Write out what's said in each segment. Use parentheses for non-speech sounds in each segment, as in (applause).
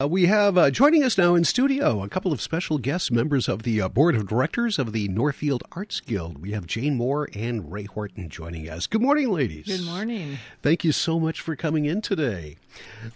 Uh, we have uh, joining us now in studio a couple of special guests, members of the uh, board of directors of the Northfield Arts Guild. We have Jane Moore and Rae Horton joining us. Good morning, ladies. Good morning. Thank you so much for coming in today.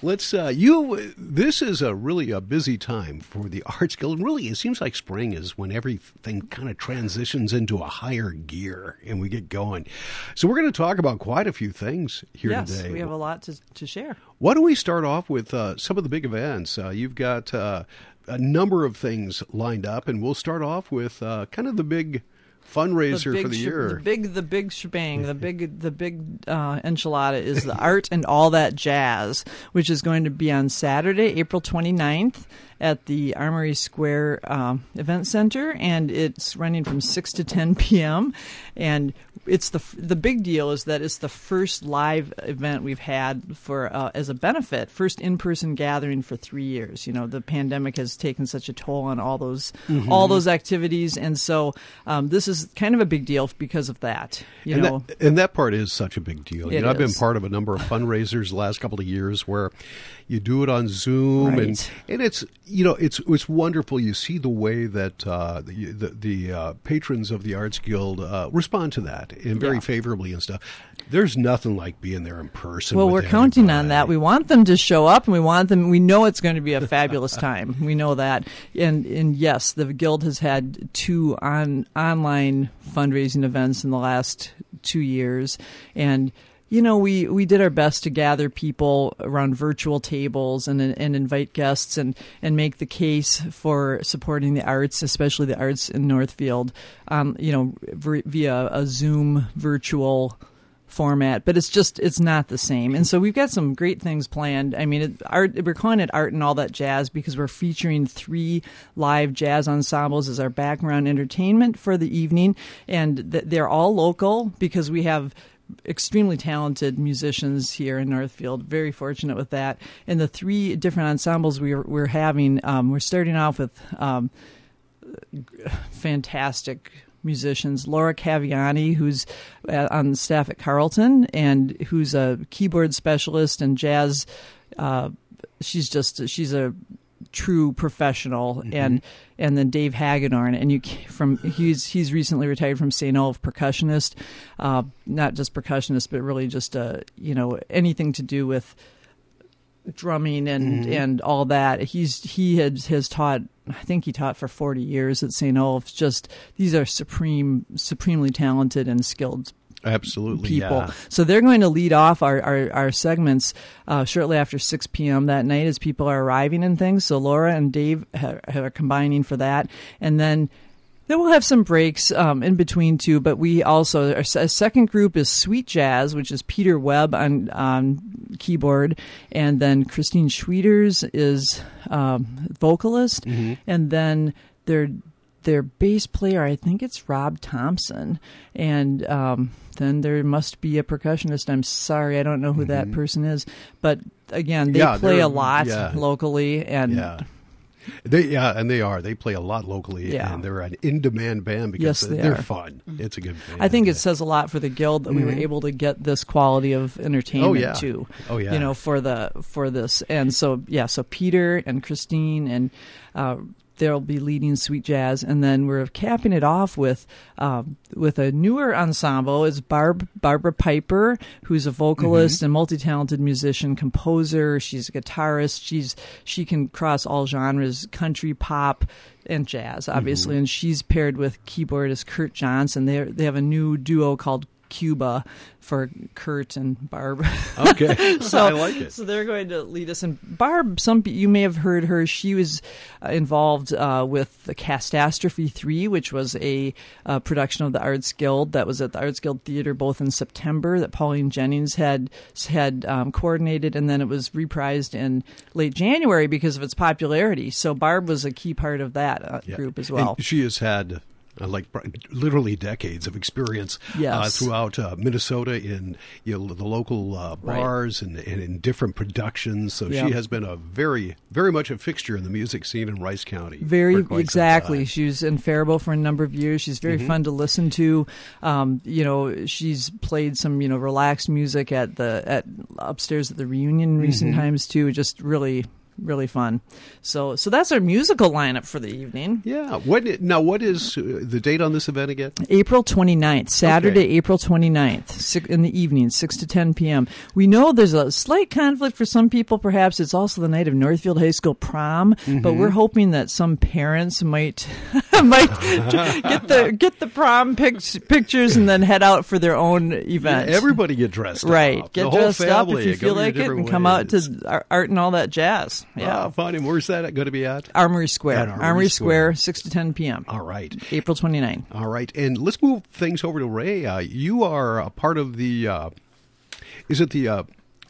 Let's uh, you. This is a really a busy time for the Arts Guild. And really, it seems like spring is when everything kind of transitions into a higher gear and we get going. So we're going to talk about quite a few things here yes, today. we have a lot to to share. Why don't we start off with uh, some of the big events? Uh, you've got uh, a number of things lined up, and we'll start off with uh, kind of the big fundraiser big for the sh- year. The big, the big shebang, the big, (laughs) the big uh, enchilada is the art and all that jazz, which is going to be on Saturday, April 29th at the Armory Square um, Event Center, and it's running from six to 10 (laughs) p.m. And it's the the big deal is that it's the first live event we've had for uh, as a benefit, first in person gathering for three years. You know, the pandemic has taken such a toll on all those Mm-hmm. all those activities, and so um, this is kind of a big deal because of that. You and, know, that, and that part is such a big deal. You know, I've been part of a number of fundraisers the last couple of years where you do it on Zoom, and Right. and it's you know it's it's wonderful. You see the way that uh, the the, the uh, patrons of the Arts Guild uh, respond to that and very Yeah. favorably and stuff. There's nothing like being there in person. Well, we're counting on that. We want them to show up, and we want them. We know it's going to be a fabulous time. We know that, and and yes, the guild has had two on online fundraising events in the last two years, and you know we we did our best to gather people around virtual tables and and invite guests and and make the case for supporting the arts, especially the arts in Northfield. Um, you know, via a Zoom virtual format, but it's just it's not the same. And so we've got some great things planned. I mean, it, art we're calling it art and all that jazz because we're featuring three live jazz ensembles as our background entertainment for the evening, and th- they're all local because we have extremely talented musicians here in Northfield. Very fortunate with that. And the three different ensembles we're we're having, um, we're starting off with. Um, fantastic musicians. Laura Caviani, who's uh, on staff at Carleton and who's a keyboard specialist and jazz. Uh, she's just she's a true professional and and then Dave Hagedorn and you from he's he's recently retired from St. Olaf percussionist uh, not just percussionist but really just uh, you know anything to do with drumming and and all that. He's he has has taught. I think he taught for forty years at St. Olaf's. Just these are supreme, supremely talented and skilled absolutely people. yeah. So they're going to lead off our our, our segments uh, shortly after six p.m. that night as people are arriving and things. So Laura and Dave ha- are combining for that, and then. Then we'll have some breaks um, in between too, but we also our second group is Sweet Jazz, which is Peter Webb on on keyboard, and then Christine Schwieters is um, vocalist, and then their their bass player, I think it's Rob Thompson, and um, then there must be a percussionist. I'm sorry, I don't know who that person is, but again, they Yeah, play a lot yeah. locally, and Yeah. They yeah, and they are. They play a lot locally, Yeah. and they're an in-demand band because Yes, they they're are. Mm-hmm. fun. It's a good band. I think it says a lot for the guild that we were able to get this quality of entertainment Mm-hmm. Oh, yeah. too. Oh, yeah. You know, for the for this, and so yeah, so Peter and Christine and. Uh, They'll be leading sweet jazz, and then we're capping it off with um, with a newer ensemble. Is Barb Barbara Piper, who's a vocalist Mm-hmm. and multi-talented musician, composer. She's a guitarist. She's she can cross all genres, country, pop, and jazz, obviously. Mm-hmm. And she's paired with keyboardist Kurt Johnson. They they have a new duo called Cuba for Kurt and Barb. (laughs) Okay, (laughs) so I like it. So they're going to lead us. And Barb, some you may have heard her. She was uh, involved uh, with the Catastrophe Three, which was a uh, production of the Arts Guild that was at the Arts Guild Theater both in September that Pauline Jennings had had um, coordinated, and then it was reprised in late January because of its popularity. So Barb was a key part of that uh, Yeah. group as And well. she has had like literally decades of experience uh, throughout uh, Minnesota in you know the local uh, Right. bars and, and in different productions. So Yeah. she has been a very very much a fixture in the music scene in Rice County. Very for quite some exactly. She was in Faribault for a number of years. She's very fun to listen to. Um, you know, she's played some you know relaxed music at the at upstairs at the reunion in recent times too. Just really really fun. So so that's our musical lineup for the evening. Yeah. What now? What is uh, the date on this event again? April 29th, Saturday, Okay. April 29th, six, in the evening, 6 to 10 p.m. We know there's a slight conflict for some people, perhaps. It's also the night of Northfield High School prom, but we're hoping that some parents might (laughs) might get the get the prom pic- pictures and then head out for their own event. Everybody get dressed Right. up. Get the whole dressed up family. if you feel like it and come out to art and all that jazz. Yeah. Ah, fun. And where's that going to be at? Armory Square. At Armory, Armory Square, Square. 6 to 10 p.m. All right. April 29. All right. And let's move things over to Rae. Uh, you are a part of the, uh, is it the uh,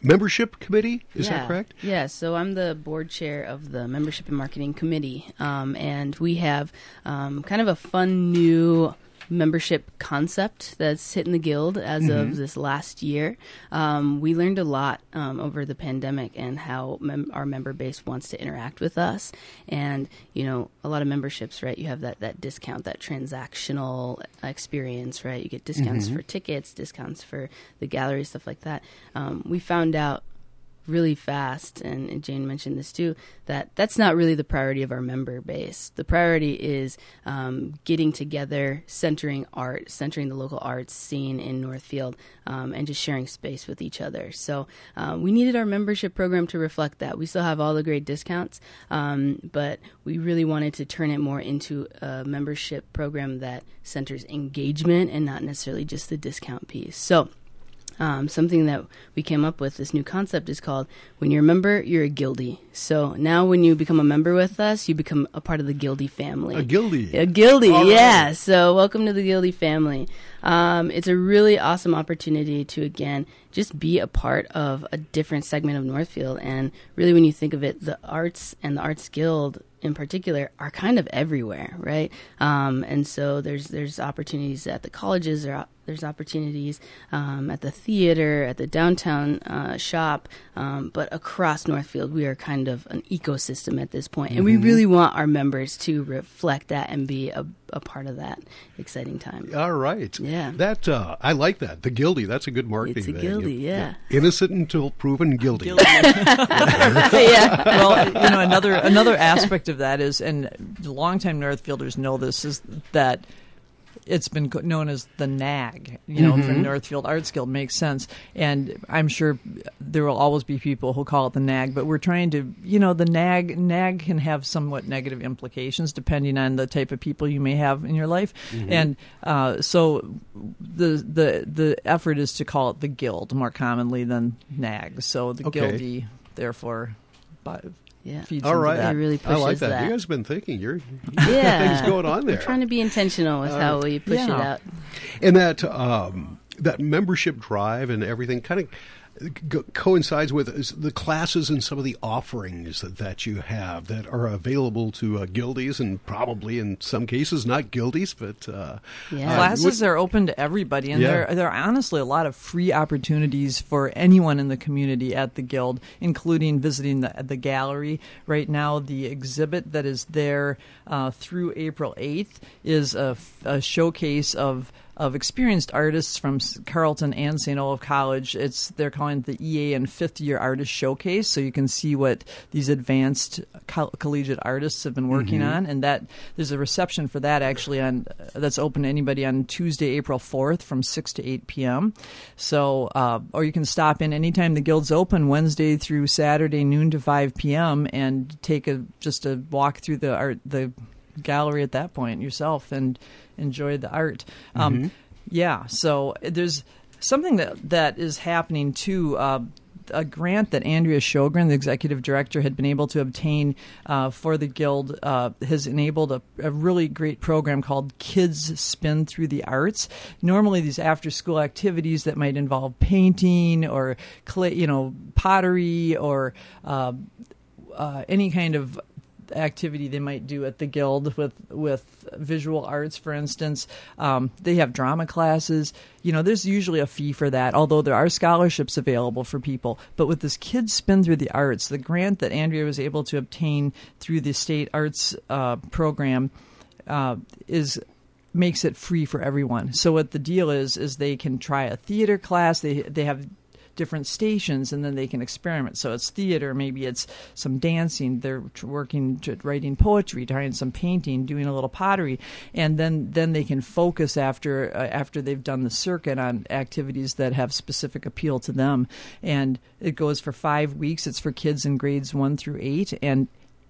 membership committee? Is yeah. that correct? Yeah, so I'm the board chair of the Membership and Marketing Committee, um, and we have um, kind of a fun new membership concept that's hitting the guild as of this last year. Um, we learned a lot um, over the pandemic and how mem- our member base wants to interact with us. And you know, a lot of memberships, right? You have that that discount, that transactional experience, right? You get discounts for tickets, discounts for the gallery, stuff like that. Um, we found out really fast and, jane mentioned this too that that's not really the priority of our member base. The priority is um, getting together centering art centering the local arts scene in northfield um, and just sharing space with each other. So um, we needed our membership program to reflect that. We still have all the great discounts um, but we really wanted to turn it more into a membership program that centers engagement and not necessarily just the discount piece. So um, something that we came up with this new concept is called when you're a member you're a guildie so now when you become a member with us you become a part of the guildie family. A guildie. a guildie All yeah. Right. so welcome to the guildie family. Um, it's a really awesome opportunity to again just be a part of a different segment of northfield. And really when you think of it the arts and the arts guild in particular are kind of everywhere right? Um, and so there's there's opportunities at the colleges there are there's opportunities um, at the theater, at the downtown uh, shop, um, but across Northfield, we are kind of an ecosystem at this point, and we really want our members to reflect that and be a, a part of that exciting time. All right. Yeah. That uh, I like that. The guilty. That's a good marketing. It's a thing. guilty, yeah. Innocent until proven guilty. (laughs) (laughs) yeah, well, you know, another another aspect of that is, and longtime Northfielders know this, is that it's been known as the NAG, you know, for Northfield Arts Guild makes sense. And I'm sure there will always be people who call it the NAG, but we're trying to, you know, the NAG NAG can have somewhat negative implications depending on the type of people you may have in your life. And uh, so the the the effort is to call it the Guild more commonly than NAG. So the Okay. Guildie, therefore, by, yeah. feeds All into right. that. It really I like that. that. You guys have been thinking. You're (laughs) Yeah, things going on there. We're trying to be intentional with how we push it out. And that um, that membership drive and everything kind of co- coincides with is the classes and some of the offerings that, that you have that are available to uh, guildies and probably in some cases not guildies, but uh, Yeah. uh, Classes what- are open to everybody, and Yeah. there there are honestly a lot of free opportunities for anyone in the community at the guild, including visiting the the gallery. Right now, the exhibit that is there uh, through April eighth is a showcase of of experienced artists from Carleton and St. Olaf College. It's they're calling it the EA and fifth year artist showcase, so you can see what these advanced col- collegiate artists have been working on, and that there's a reception for that actually on that's open to anybody on Tuesday, April fourth, from six to eight p.m. So, uh, or you can stop in anytime the guild's open, Wednesday through Saturday, noon to five p.m., and take a just a walk through the art the gallery at that point yourself and enjoy the art. Um, yeah, so there's something that that is happening too. Uh, a grant that Andrea Shogren, the executive director, had been able to obtain uh, for the guild uh, has enabled a, a really great program called Kids Spin Through the Arts. Normally, these after-school activities that might involve painting or clay, you know, pottery or uh, uh, any kind of activity they might do at the guild with with visual arts for instance. Um, they have drama classes. You know there's usually a fee for that although there are scholarships available for people. But with this kids spin through the arts the grant that andrea was able to obtain through the state arts uh, program uh, is makes it free for everyone. So what the deal is is they can try a theater class. They they have different stations, and then they can experiment. So it's theater, maybe it's some dancing. They're working, writing poetry, trying some painting, doing a little pottery, and then then they can focus after uh, after they've done the circuit on activities that have specific appeal to them. And it goes for five weeks. It's for kids in grades one through eight, and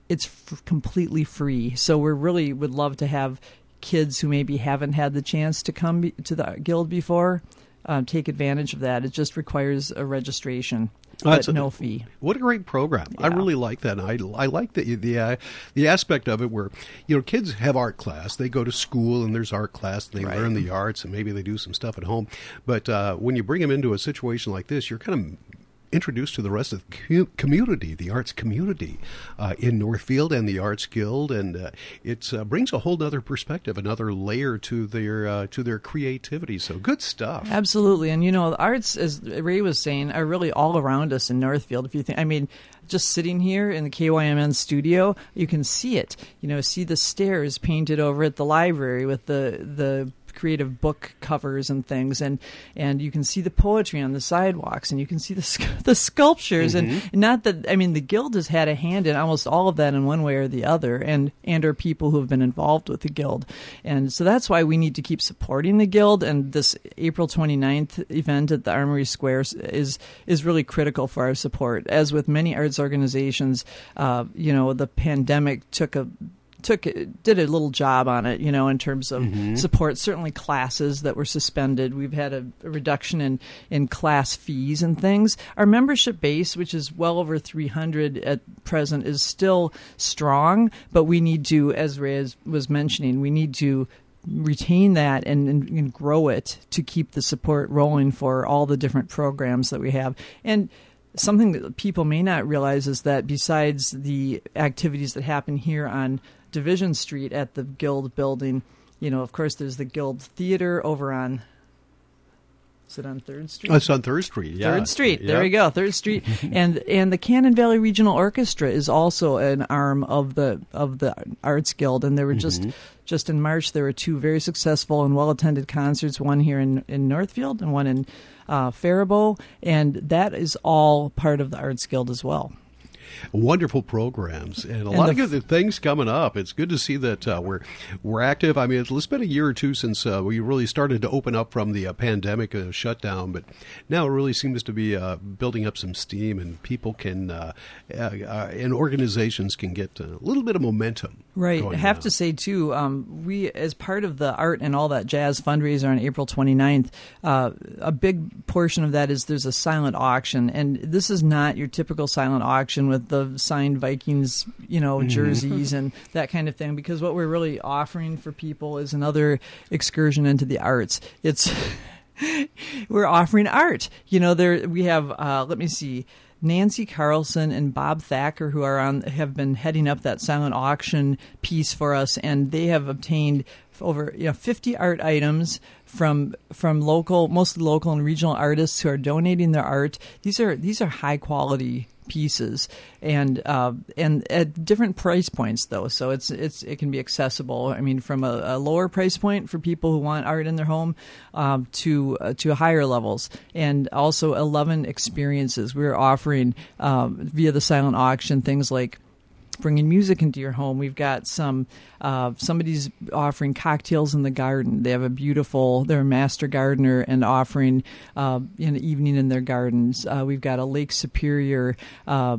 it's f- completely free. So we really would love to have kids who maybe haven't had the chance to come be- to the guild before uh, take advantage of that. It just requires a registration. But no fee. What a great program! Yeah. I really like that. I, I like the the uh, the aspect of it where you know kids have art class. They go to school and there's art class. And they right. learn the arts and maybe they do some stuff at home. But uh, when you bring them into a situation like this, you're kind of introduced to the rest of the community, the arts community uh, in Northfield and the Arts Guild, and uh, it uh, brings a whole other perspective, another layer to their uh, to their creativity. So good stuff. Absolutely, and you know, the arts, as Rae was saying, are really all around us in Northfield. If you think, I mean just sitting here in the KYMN studio, you can see it. You know, see the stairs painted over at the library with the the creative book covers and things, and and you can see the poetry on the sidewalks, and you can see the (laughs) the sculptures, mm-hmm. and, not that I mean the guild has had a hand in almost all of that in one way or the other, and and are people who have been involved with the guild, and so that's why we need to keep supporting the guild, and this April 29th event at the Armory Square is is really critical for our support. As with many arts organizations, uh, you know, the pandemic took a took did a little job on it, you know, in terms of mm-hmm. support. Certainly, classes that were suspended. We've had a, a, reduction in in class fees and things. Our membership base, which is well over 300 at present, is still strong, but we need to, as Reyes was mentioning, we need to retain that and, and, and grow it to keep the support rolling for all the different programs that we have and something that people may not realize is that besides the activities that happen here on Division Street at the Guild building. You know, of course, there's the Guild Theater over on. Is it on Third Street? Oh, it's on Third Street. Yeah. Third Street. There we go. Third Street, and and the Cannon Valley Regional Orchestra is also an arm of the of the Arts Guild, and there were just mm-hmm. just in March there were two very successful and well attended concerts. One here in in Northfield and one in uh, Faribault, and that is all part of the Arts Guild as well wonderful programs and a and lot of good things coming up. It's good to see that uh, we're we're active. I mean, it's, it's been a year or two since uh, we really started to open up from the uh, pandemic uh, shutdown, but now it really seems to be uh, building up some steam, and people can uh, and organizations can get a little bit of momentum. Right. I have to say too, um, we as part of the art and all that jazz fundraiser on April 29th, a big portion of that is there's a silent auction, and this is not your typical silent auction with the signed Vikings, you know, mm-hmm. jerseys and that kind of thing. Because what we're really offering for people is another excursion into the arts. It's (laughs) we're offering art. You know, there we have. Uh, let me see. Nancy Carlson and Bob Thacker, who are on, have been heading up that silent auction piece for us, and they have obtained over you know 50 art items from from local, mostly local and regional artists who are donating their art. These are these are high quality pieces and uh, and at different price points though. So it's it's it can be accessible i mean from a, a lower price point for people who want art in their home um, to uh, to higher levels. And also 11 experiences. We're offering um, via the silent auction things like bringing music into your home. We've got some uh, somebody's offering cocktails in the garden. They have a beautiful. They're a master gardener and offering uh, an evening in their gardens. Uh, we've got a Lake Superior. Uh,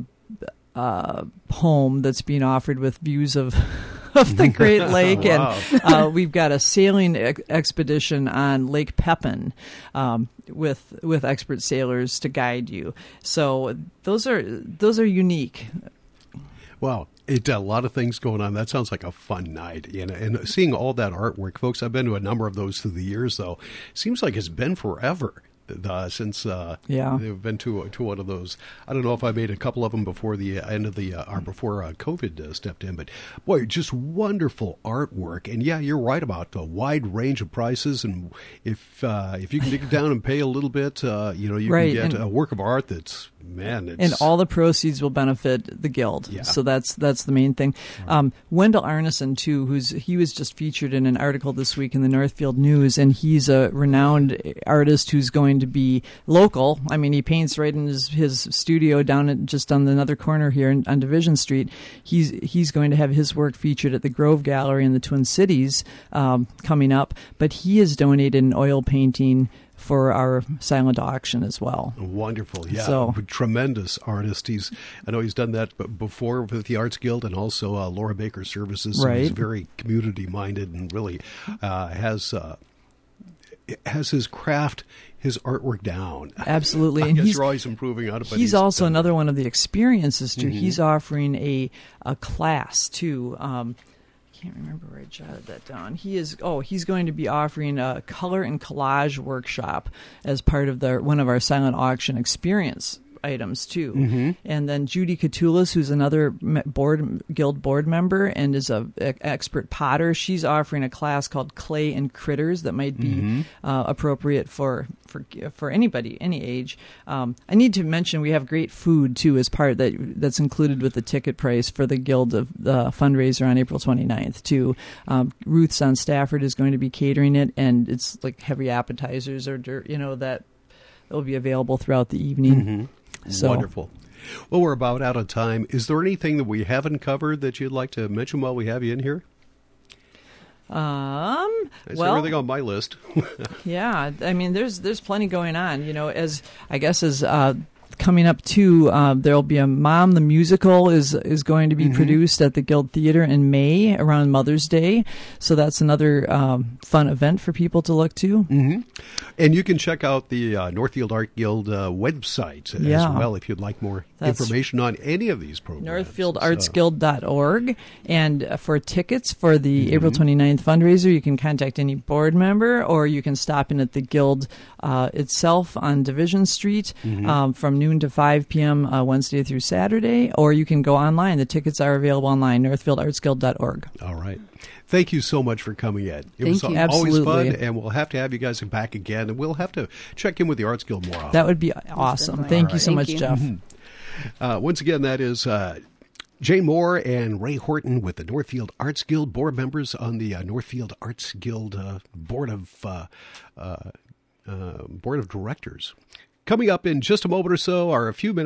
uh, home that's being offered with views of (laughs) of the Great (laughs) Lake, wow. and uh, we've got a sailing ex- expedition on Lake Pepin um, with with expert sailors to guide you. So those are those are unique. Well, it a lot of things going on. That sounds like a fun night, you know. And seeing all that artwork, folks. I've been to a number of those through the years, though. Seems like it's been forever. Uh, since uh, yeah, they've been to to one of those. I don't know if I made a couple of them before the end of the uh, or before uh, COVID uh, stepped in, but boy, just wonderful artwork. And yeah, you're right about the wide range of prices. And if uh, if you can dig it down and pay a little bit, you know, you right. can get and, a work of art that's man, it's, and all the proceeds will benefit the guild. Yeah. So that's that's the main thing. Um, Wendell Arneson too, who's he was just featured in an article this week in the Northfield News, and he's a renowned artist who's going to be local. I mean, he paints right in his, his studio down at just on the another corner here in, on Division Street. He's he's going to have his work featured at the Grove Gallery in the Twin Cities um, coming up. But he has donated an oil painting for our silent auction as well. Wonderful, yeah, So- tremendous artist. He's I know he's done that before with the Arts Guild and also uh, Laura Baker Services. So he's very community minded and really uh, has uh, has his craft, his artwork down. (laughs) Absolutely, and he's always improving on it. But he's, also another one of the experiences too. Mm-hmm. He's offering a a class too. Um, can't remember where I jotted that down. He is oh he's going to be offering a color and collage workshop as part of the one of our silent auction experience items too. Mm-hmm. And then Judy Catulas, who's another board guild board member and is a, a expert potter, she's offering a class called Clay and Critters that might be Mm-hmm. uh, appropriate for for for anybody, any age. Um, I need to mention we have great food too as part that that's included with the ticket price for the guild of the fundraiser on April 29th too. Um, Ruth's on Stafford is going to be catering it, and it's like heavy appetizers or you know that will be available throughout the evening. So- Wonderful. Well, we're about out of time. Is there anything that we haven't covered that you'd like to mention while we have you in here? Um. That's well, everything on my list. (laughs) Yeah, I mean, there's there's plenty going on. You know, as I guess as uh, coming up too, uh, there'll be a Mom the musical is is going to be produced at the Guild Theater in May around Mother's Day. So that's another um, fun event for people to look to. Mm-hmm. And you can check out the uh, Northfield Art Guild uh, website Yeah. as well if you'd like more That's- information on any of these programs. NorthfieldArtsGuild.org. And uh, for tickets for the Mm-hmm. April 29th fundraiser, you can contact any board member or you can stop in at the Guild uh, itself on Division Street Mm-hmm. um, from noon to 5 p.m. Uh, Wednesday through Saturday, or you can go online. The tickets are available online, northfieldartsguild.org. All right. Thank you so much for coming in. It Thank was you. always Absolutely. fun, and we'll have to have you guys back again, and we'll have to check in with the Arts Guild more often. That would be awesome. definitely Thank all you so right. much, you. Jeff. Uh, once again, that is uh, Jane Moore and Rae Horton with the Northfield Arts Guild board members on the uh, Northfield Arts Guild uh, board of uh, uh, uh, board of directors. Coming up in just a moment or so are a few minutes.